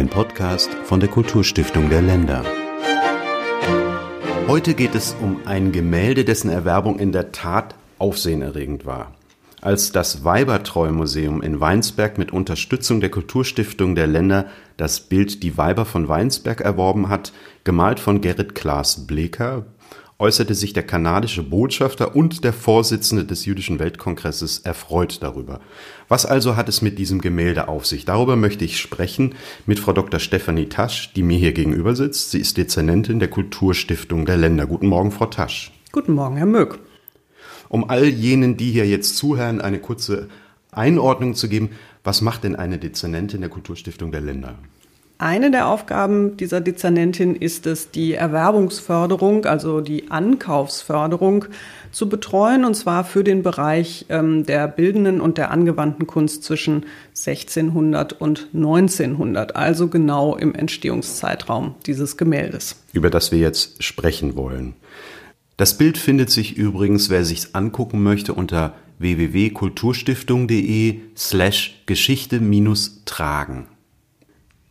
Ein Podcast von der Kulturstiftung der Länder. Heute geht es um ein Gemälde, dessen Erwerbung in der Tat aufsehenerregend war. Als das Weibertreu-Museum in Weinsberg mit Unterstützung der Kulturstiftung der Länder das Bild Die Weiber von Weinsberg erworben hat, gemalt von Gerrit Klaas Bleker, äußerte sich der kanadische Botschafter und der Vorsitzende des Jüdischen Weltkongresses erfreut darüber. Was also hat es mit diesem Gemälde auf sich? Darüber möchte ich sprechen mit Frau Dr. Stefanie Tasch, die mir hier gegenüber sitzt. Sie ist Dezernentin der Kulturstiftung der Länder. Guten Morgen, Frau Tasch. Guten Morgen, Herr Möck. Um all jenen, die hier jetzt zuhören, eine kurze Einordnung zu geben, was macht denn eine Dezernentin der Kulturstiftung der Länder? Eine der Aufgaben dieser Dezernentin ist es, die Erwerbungsförderung, also die Ankaufsförderung zu betreuen, und zwar für den Bereich ähm, der bildenden und der angewandten Kunst zwischen 1600 und 1900, also genau im Entstehungszeitraum dieses Gemäldes. Über das wir jetzt sprechen wollen. Das Bild findet sich übrigens, wer sich's angucken möchte, unter www.kulturstiftung.de slash Geschichte-Tragen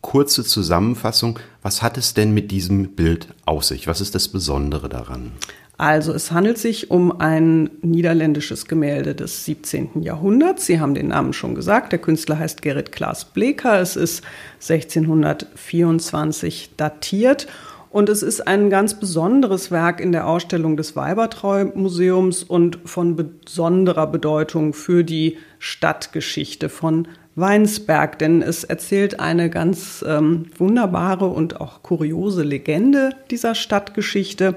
kurze Zusammenfassung, was hat es denn mit diesem Bild auf sich? Was ist das Besondere daran? Also es handelt sich um ein niederländisches Gemälde des 17. Jahrhunderts. Sie haben den Namen schon gesagt. Der Künstler heißt Gerrit Klaas Bleker. Es ist 1624 datiert. Und es ist ein ganz besonderes Werk in der Ausstellung des Weibertreu-Museums und von besonderer Bedeutung für die Stadtgeschichte von Weinsberg, denn es erzählt eine ganz ähm, wunderbare und auch kuriose Legende dieser Stadtgeschichte.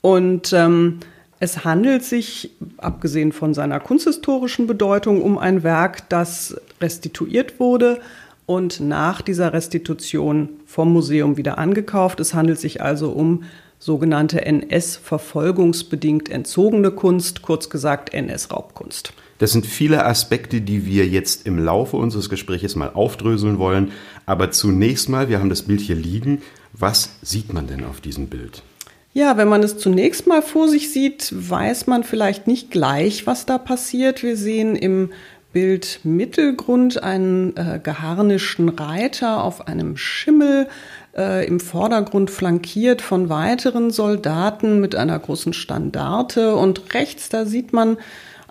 Und ähm, es handelt sich, abgesehen von seiner kunsthistorischen Bedeutung, um ein Werk, das restituiert wurde und nach dieser Restitution vom Museum wieder angekauft. Es handelt sich also um sogenannte NS-verfolgungsbedingt entzogene Kunst, kurz gesagt NS-Raubkunst. Das sind viele Aspekte, die wir jetzt im Laufe unseres Gesprächs mal aufdröseln wollen. Aber zunächst mal, wir haben das Bild hier liegen. Was sieht man denn auf diesem Bild? Ja, wenn man es zunächst mal vor sich sieht, weiß man vielleicht nicht gleich, was da passiert. Wir sehen im Bild Mittelgrund einen äh, geharnischten Reiter auf einem Schimmel, äh, im Vordergrund flankiert von weiteren Soldaten mit einer großen Standarte und rechts, da sieht man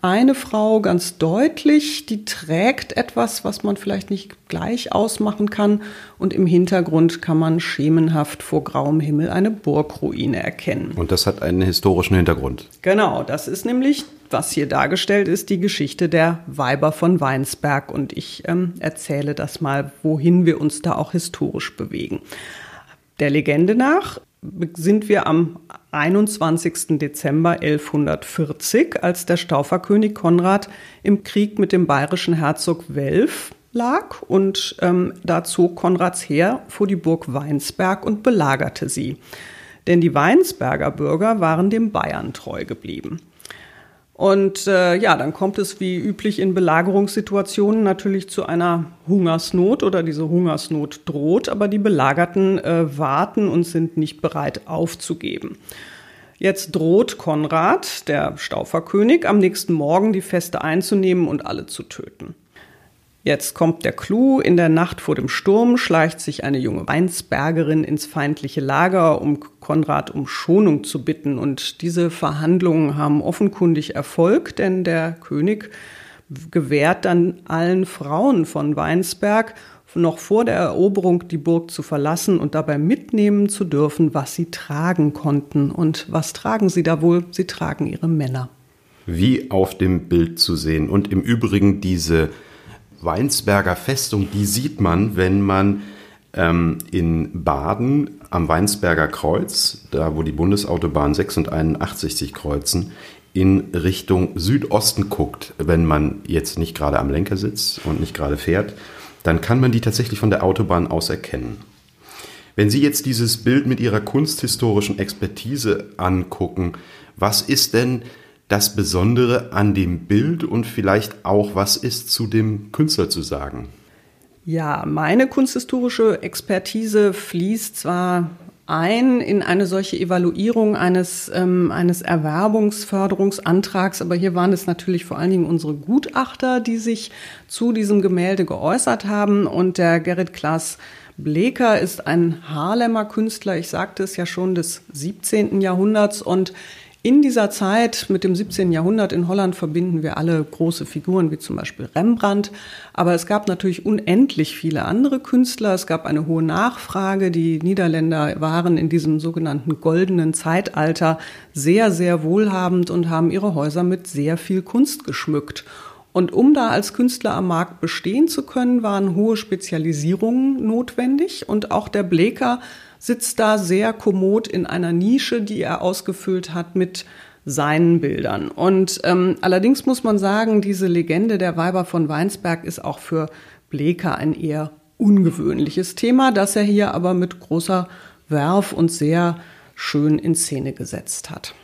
eine Frau ganz deutlich, die trägt etwas, was man vielleicht nicht gleich ausmachen kann. Und im Hintergrund kann man schemenhaft vor grauem Himmel eine Burgruine erkennen. Und das hat einen historischen Hintergrund. Genau, das ist nämlich, was hier dargestellt ist, die Geschichte der Weiber von Weinsberg. Und ich ähm, erzähle das mal, wohin wir uns da auch historisch bewegen. Der Legende nach sind wir am 21. Dezember 1140, als der Stauferkönig Konrad im Krieg mit dem bayerischen Herzog Welf lag und ähm, da zog Konrads Heer vor die Burg Weinsberg und belagerte sie. Denn die Weinsberger Bürger waren dem Bayern treu geblieben. Und äh, ja, dann kommt es wie üblich in Belagerungssituationen natürlich zu einer Hungersnot oder diese Hungersnot droht, aber die Belagerten äh, warten und sind nicht bereit aufzugeben. Jetzt droht Konrad, der Stauferkönig, am nächsten Morgen die Feste einzunehmen und alle zu töten. Jetzt kommt der Clou. In der Nacht vor dem Sturm schleicht sich eine junge Weinsbergerin ins feindliche Lager, um Konrad um Schonung zu bitten. Und diese Verhandlungen haben offenkundig Erfolg, denn der König gewährt dann allen Frauen von Weinsberg noch vor der Eroberung die Burg zu verlassen und dabei mitnehmen zu dürfen, was sie tragen konnten. Und was tragen sie da wohl? Sie tragen ihre Männer. Wie auf dem Bild zu sehen. Und im Übrigen diese Weinsberger Festung, die sieht man, wenn man ähm, in Baden am Weinsberger Kreuz, da wo die Bundesautobahn 6 und 81 sich kreuzen, in Richtung Südosten guckt, wenn man jetzt nicht gerade am Lenker sitzt und nicht gerade fährt, dann kann man die tatsächlich von der Autobahn aus erkennen. Wenn Sie jetzt dieses Bild mit Ihrer kunsthistorischen Expertise angucken, was ist denn das Besondere an dem Bild und vielleicht auch, was ist zu dem Künstler zu sagen? Ja, meine kunsthistorische Expertise fließt zwar ein in eine solche Evaluierung eines, ähm, eines Erwerbungsförderungsantrags, aber hier waren es natürlich vor allen Dingen unsere Gutachter, die sich zu diesem Gemälde geäußert haben und der Gerrit Klaas Bleker ist ein Harlemer Künstler, ich sagte es ja schon, des 17. Jahrhunderts und in dieser Zeit mit dem 17. Jahrhundert in Holland verbinden wir alle große Figuren wie zum Beispiel Rembrandt. Aber es gab natürlich unendlich viele andere Künstler. Es gab eine hohe Nachfrage. Die Niederländer waren in diesem sogenannten goldenen Zeitalter sehr, sehr wohlhabend und haben ihre Häuser mit sehr viel Kunst geschmückt. Und um da als Künstler am Markt bestehen zu können, waren hohe Spezialisierungen notwendig. Und auch der Bleker sitzt da sehr kommod in einer Nische, die er ausgefüllt hat mit seinen Bildern. Und ähm, allerdings muss man sagen, diese Legende der Weiber von Weinsberg ist auch für Bleker ein eher ungewöhnliches Thema, das er hier aber mit großer Werf und sehr schön in Szene gesetzt hat.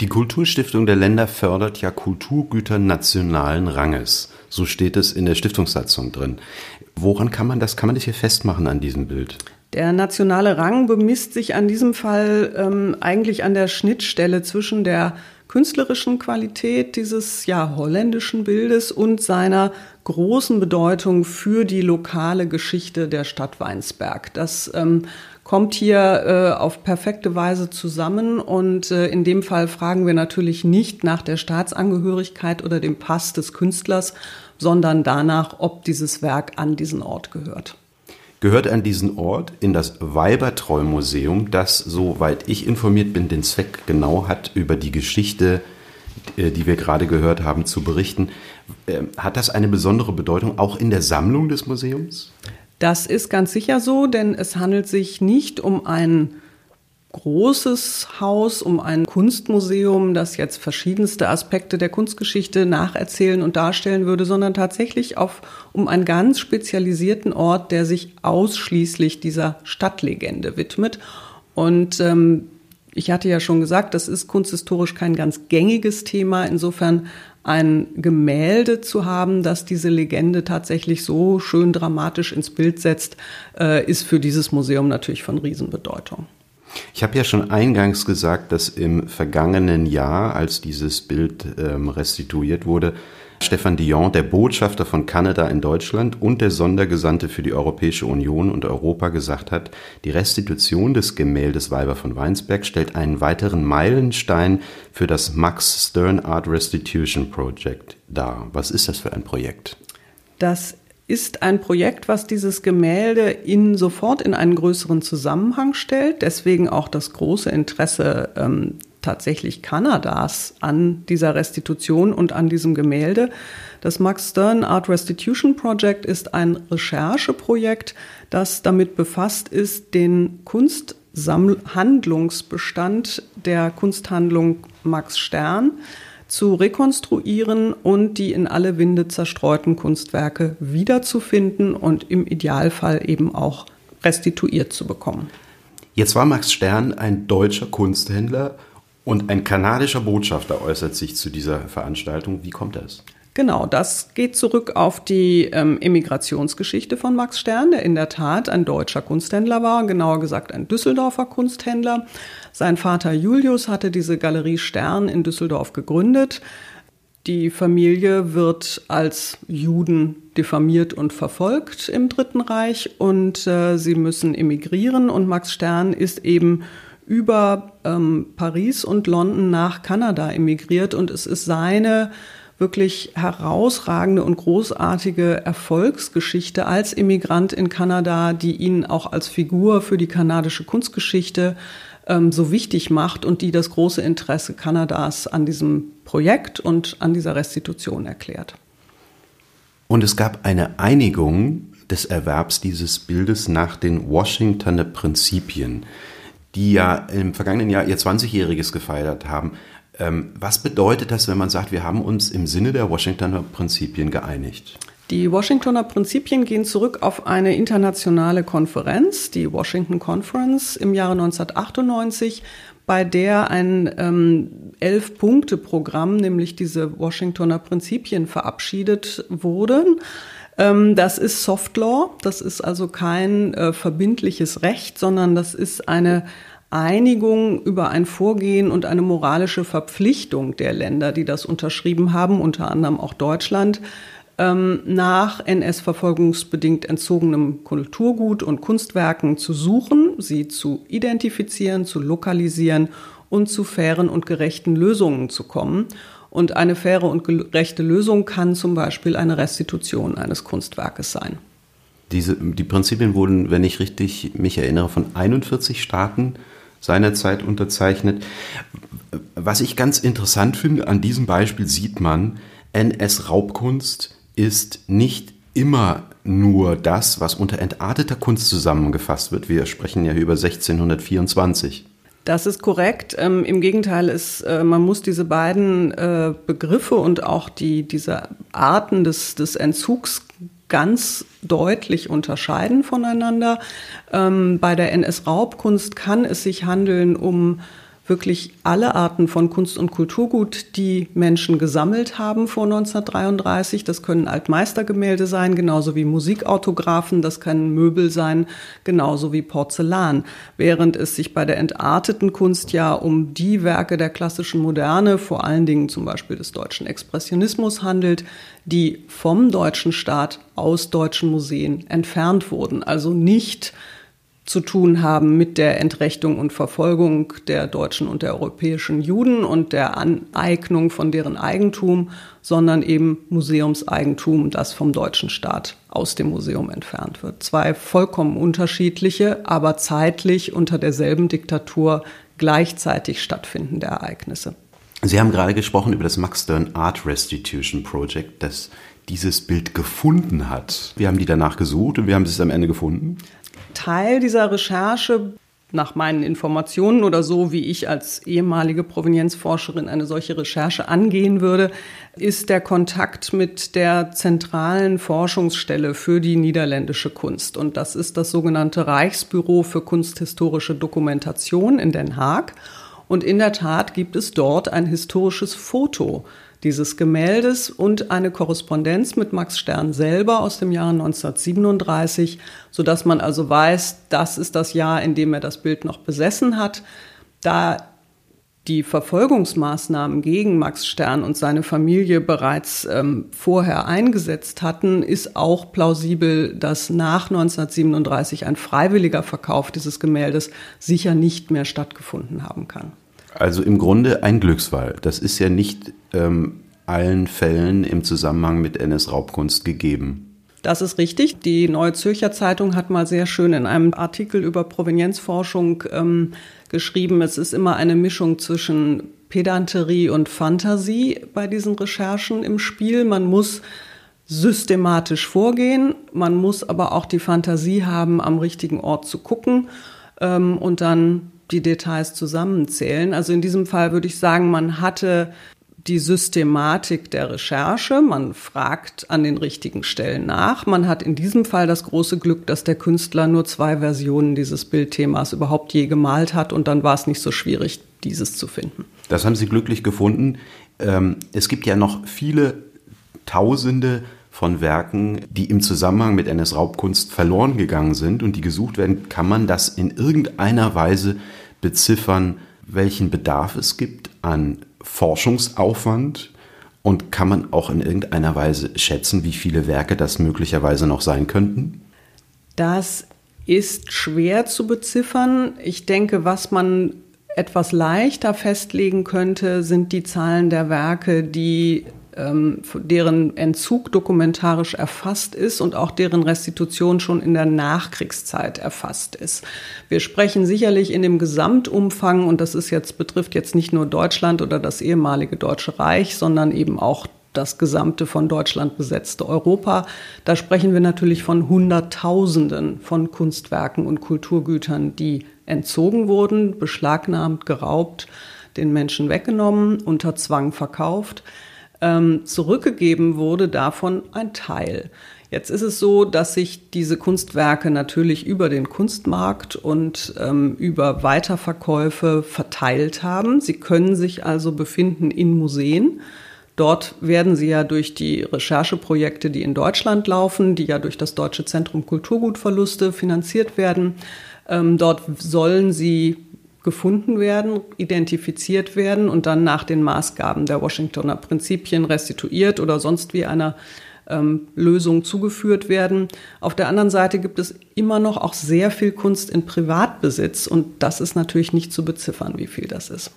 Die Kulturstiftung der Länder fördert ja Kulturgüter nationalen Ranges. So steht es in der Stiftungssatzung drin. Woran kann man das, kann man das hier festmachen an diesem Bild? Der nationale Rang bemisst sich an diesem Fall ähm, eigentlich an der Schnittstelle zwischen der künstlerischen Qualität dieses ja holländischen Bildes und seiner großen Bedeutung für die lokale Geschichte der Stadt Weinsberg. Das ähm, kommt hier äh, auf perfekte Weise zusammen und äh, in dem Fall fragen wir natürlich nicht nach der Staatsangehörigkeit oder dem Pass des Künstlers, sondern danach, ob dieses Werk an diesen Ort gehört gehört an diesen Ort in das Weibertreu-Museum, das, soweit ich informiert bin, den Zweck genau hat, über die Geschichte, äh, die wir gerade gehört haben, zu berichten. Ähm, hat das eine besondere Bedeutung auch in der Sammlung des Museums? Das ist ganz sicher so, denn es handelt sich nicht um ein großes Haus, um ein Kunstmuseum, das jetzt verschiedenste Aspekte der Kunstgeschichte nacherzählen und darstellen würde, sondern tatsächlich auf, um einen ganz spezialisierten Ort, der sich ausschließlich dieser Stadtlegende widmet. Und ähm, ich hatte ja schon gesagt, das ist kunsthistorisch kein ganz gängiges Thema. Insofern ein Gemälde zu haben, das diese Legende tatsächlich so schön dramatisch ins Bild setzt, äh, ist für dieses Museum natürlich von Riesenbedeutung. Ich habe ja schon eingangs gesagt, dass im vergangenen Jahr, als dieses Bild ähm, restituiert wurde, Stefan Dion, der Botschafter von Kanada in Deutschland und der Sondergesandte für die Europäische Union und Europa gesagt hat, die Restitution des Gemäldes Weiber von Weinsberg stellt einen weiteren Meilenstein für das Max Stern Art Restitution Project dar. Was ist das für ein Projekt? Das ist ein Projekt, was dieses Gemälde in, sofort in einen größeren Zusammenhang stellt. Deswegen auch das große Interesse ähm, tatsächlich Kanadas an dieser Restitution und an diesem Gemälde. Das Max Stern Art Restitution Project ist ein Rechercheprojekt, das damit befasst ist, den Kunsthandlungsbestand der Kunsthandlung Max Stern zu rekonstruieren und die in alle Winde zerstreuten Kunstwerke wiederzufinden und im Idealfall eben auch restituiert zu bekommen. Jetzt war Max Stern ein deutscher Kunsthändler und ein kanadischer Botschafter äußert sich zu dieser Veranstaltung. Wie kommt das? Genau, das geht zurück auf die ähm, Emigrationsgeschichte von Max Stern, der in der Tat ein deutscher Kunsthändler war, genauer gesagt ein Düsseldorfer Kunsthändler. Sein Vater Julius hatte diese Galerie Stern in Düsseldorf gegründet. Die Familie wird als Juden diffamiert und verfolgt im Dritten Reich und äh, sie müssen emigrieren und Max Stern ist eben über ähm, Paris und London nach Kanada emigriert und es ist seine wirklich herausragende und großartige Erfolgsgeschichte als Immigrant in Kanada, die ihn auch als Figur für die kanadische Kunstgeschichte ähm, so wichtig macht und die das große Interesse Kanadas an diesem Projekt und an dieser Restitution erklärt. Und es gab eine Einigung des Erwerbs dieses Bildes nach den Washingtoner Prinzipien, die ja im vergangenen Jahr ihr 20-jähriges gefeiert haben. Ähm, was bedeutet das, wenn man sagt, wir haben uns im Sinne der Washingtoner Prinzipien geeinigt? Die Washingtoner Prinzipien gehen zurück auf eine internationale Konferenz, die Washington Conference im Jahre 1998, bei der ein ähm, Elf-Punkte-Programm, nämlich diese Washingtoner Prinzipien, verabschiedet wurde. Ähm, das ist Soft Law, das ist also kein äh, verbindliches Recht, sondern das ist eine Einigung über ein Vorgehen und eine moralische Verpflichtung der Länder, die das unterschrieben haben, unter anderem auch Deutschland, ähm, nach NS-verfolgungsbedingt entzogenem Kulturgut und Kunstwerken zu suchen, sie zu identifizieren, zu lokalisieren und zu fairen und gerechten Lösungen zu kommen. Und eine faire und gerechte Lösung kann zum Beispiel eine Restitution eines Kunstwerkes sein. Diese, die Prinzipien wurden, wenn ich richtig mich erinnere, von 41 Staaten seinerzeit unterzeichnet. Was ich ganz interessant finde, an diesem Beispiel sieht man, NS-Raubkunst ist nicht immer nur das, was unter entarteter Kunst zusammengefasst wird. Wir sprechen ja über 1624. Das ist korrekt. Ähm, Im Gegenteil ist, äh, man muss diese beiden äh, Begriffe und auch die, diese Arten des, des Entzugs ganz deutlich unterscheiden voneinander. Ähm, bei der NS-Raubkunst kann es sich handeln um wirklich alle Arten von Kunst und Kulturgut, die Menschen gesammelt haben vor 1933. Das können Altmeistergemälde sein, genauso wie Musikautographen, das können Möbel sein, genauso wie Porzellan. Während es sich bei der entarteten Kunst ja um die Werke der klassischen Moderne, vor allen Dingen zum Beispiel des deutschen Expressionismus handelt, die vom deutschen Staat aus deutschen Museen entfernt wurden. Also nicht zu tun haben mit der Entrechtung und Verfolgung der deutschen und der europäischen Juden und der Aneignung von deren Eigentum, sondern eben Museumseigentum, das vom deutschen Staat aus dem Museum entfernt wird. Zwei vollkommen unterschiedliche, aber zeitlich unter derselben Diktatur gleichzeitig stattfindende Ereignisse. Sie haben gerade gesprochen über das Max Stern Art Restitution Project, das dieses Bild gefunden hat. Wir haben die danach gesucht und wir haben es am Ende gefunden. Teil dieser Recherche nach meinen Informationen oder so, wie ich als ehemalige Provenienzforscherin eine solche Recherche angehen würde, ist der Kontakt mit der zentralen Forschungsstelle für die niederländische Kunst. Und das ist das sogenannte Reichsbüro für kunsthistorische Dokumentation in Den Haag. Und in der Tat gibt es dort ein historisches Foto dieses Gemäldes und eine Korrespondenz mit Max Stern selber aus dem Jahr 1937, so dass man also weiß, das ist das Jahr, in dem er das Bild noch besessen hat. Da die Verfolgungsmaßnahmen gegen Max Stern und seine Familie bereits ähm, vorher eingesetzt hatten, ist auch plausibel, dass nach 1937 ein freiwilliger Verkauf dieses Gemäldes sicher nicht mehr stattgefunden haben kann. Also im Grunde ein Glücksfall. Das ist ja nicht ähm, allen Fällen im Zusammenhang mit NS-Raubkunst gegeben. Das ist richtig. Die Neue Zürcher Zeitung hat mal sehr schön in einem Artikel über Provenienzforschung ähm, geschrieben, es ist immer eine Mischung zwischen Pedanterie und Fantasie bei diesen Recherchen im Spiel. Man muss systematisch vorgehen, man muss aber auch die Fantasie haben, am richtigen Ort zu gucken ähm, und dann die Details zusammenzählen. Also in diesem Fall würde ich sagen, man hatte die Systematik der Recherche, man fragt an den richtigen Stellen nach. Man hat in diesem Fall das große Glück, dass der Künstler nur zwei Versionen dieses Bildthemas überhaupt je gemalt hat und dann war es nicht so schwierig, dieses zu finden. Das haben Sie glücklich gefunden. Ähm, es gibt ja noch viele Tausende von Werken, die im Zusammenhang mit NS-Raubkunst verloren gegangen sind und die gesucht werden, kann man das in irgendeiner Weise beziffern, welchen Bedarf es gibt an Forschungsaufwand und kann man auch in irgendeiner Weise schätzen, wie viele Werke das möglicherweise noch sein könnten? Das ist schwer zu beziffern. Ich denke, was man etwas leichter festlegen könnte, sind die Zahlen der Werke, die ähm, deren Entzug dokumentarisch erfasst ist und auch deren Restitution schon in der Nachkriegszeit erfasst ist. Wir sprechen sicherlich in dem Gesamtumfang, und das ist jetzt, betrifft jetzt nicht nur Deutschland oder das ehemalige Deutsche Reich, sondern eben auch das gesamte von Deutschland besetzte Europa. Da sprechen wir natürlich von Hunderttausenden von Kunstwerken und Kulturgütern, die entzogen wurden, beschlagnahmt, geraubt, den Menschen weggenommen, unter Zwang verkauft ähm, zurückgegeben wurde davon ein Teil. Jetzt ist es so, dass sich diese Kunstwerke natürlich über den Kunstmarkt und ähm, über Weiterverkäufe verteilt haben. Sie können sich also befinden in Museen. Dort werden sie ja durch die Rechercheprojekte, die in Deutschland laufen, die ja durch das Deutsche Zentrum Kulturgutverluste finanziert werden, ähm, dort sollen sie gefunden werden, identifiziert werden und dann nach den Maßgaben der Washingtoner Prinzipien restituiert oder sonst wie einer ähm, Lösungen zugeführt werden. Auf der anderen Seite gibt es immer noch auch sehr viel Kunst in Privatbesitz und das ist natürlich nicht zu beziffern, wie viel das ist.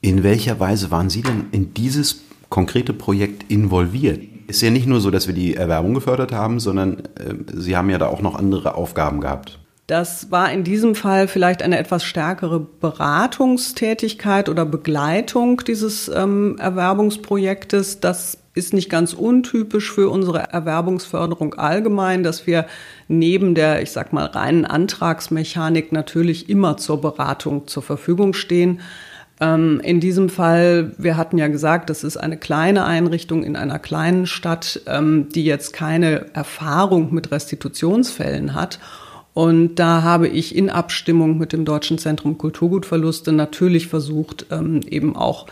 In welcher Weise waren Sie denn in dieses konkrete Projekt involviert? Ist ja nicht nur so, dass wir die Erwerbung gefördert haben, sondern äh, Sie haben ja da auch noch andere Aufgaben gehabt. Das war in diesem Fall vielleicht eine etwas stärkere Beratungstätigkeit oder Begleitung dieses ähm, Erwerbungsprojektes. Das ist nicht ganz untypisch für unsere Erwerbungsförderung allgemein, dass wir neben der, ich sag mal, reinen Antragsmechanik natürlich immer zur Beratung zur Verfügung stehen. Ähm, in diesem Fall, wir hatten ja gesagt, das ist eine kleine Einrichtung in einer kleinen Stadt, ähm, die jetzt keine Erfahrung mit Restitutionsfällen hat. Und da habe ich in Abstimmung mit dem Deutschen Zentrum Kulturgutverluste natürlich versucht, ähm, eben auch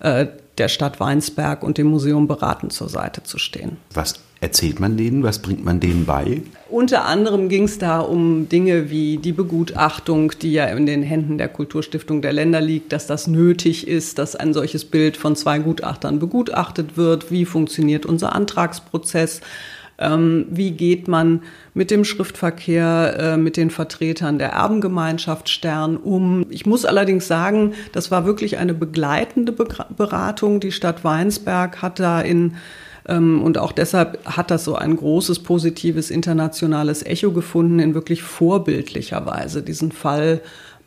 äh, der Stadt Weinsberg und dem Museum beratend zur Seite zu stehen. Was erzählt man denen? Was bringt man denen bei? Unter anderem ging es da um Dinge wie die Begutachtung, die ja in den Händen der Kulturstiftung der Länder liegt, dass das nötig ist, dass ein solches Bild von zwei Gutachtern begutachtet wird. Wie funktioniert unser Antragsprozess? Ähm, wie geht man mit dem Schriftverkehr, äh, mit den Vertretern der Erbengemeinschaft Stern um? Ich muss allerdings sagen, das war wirklich eine begleitende Beratung. Die Stadt Weinsberg hat da in ähm, und auch deshalb hat das so ein großes positives internationales Echo gefunden, in wirklich vorbildlicher Weise diesen Fall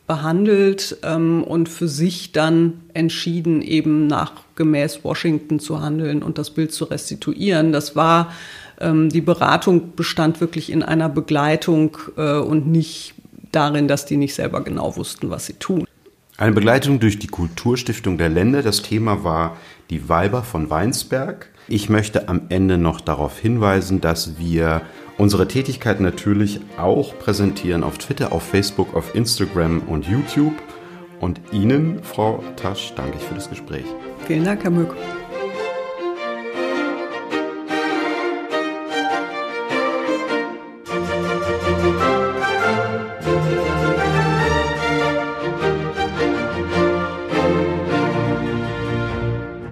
behandelt ähm, und für sich dann entschieden, eben nach gemäß Washington zu handeln und das Bild zu restituieren. Das war ähm, die Beratung bestand wirklich in einer Begleitung äh, und nicht darin, dass die nicht selber genau wussten, was sie tun. Eine Begleitung durch die Kulturstiftung der Länder. Das Thema war die Weiber von Weinsberg. Ich möchte am Ende noch darauf hinweisen, dass wir unsere Tätigkeit natürlich auch präsentieren auf Twitter, auf Facebook, auf Instagram und YouTube. Und Ihnen, Frau Tasch, danke ich für das Gespräch. Vielen Dank, Herr Möck.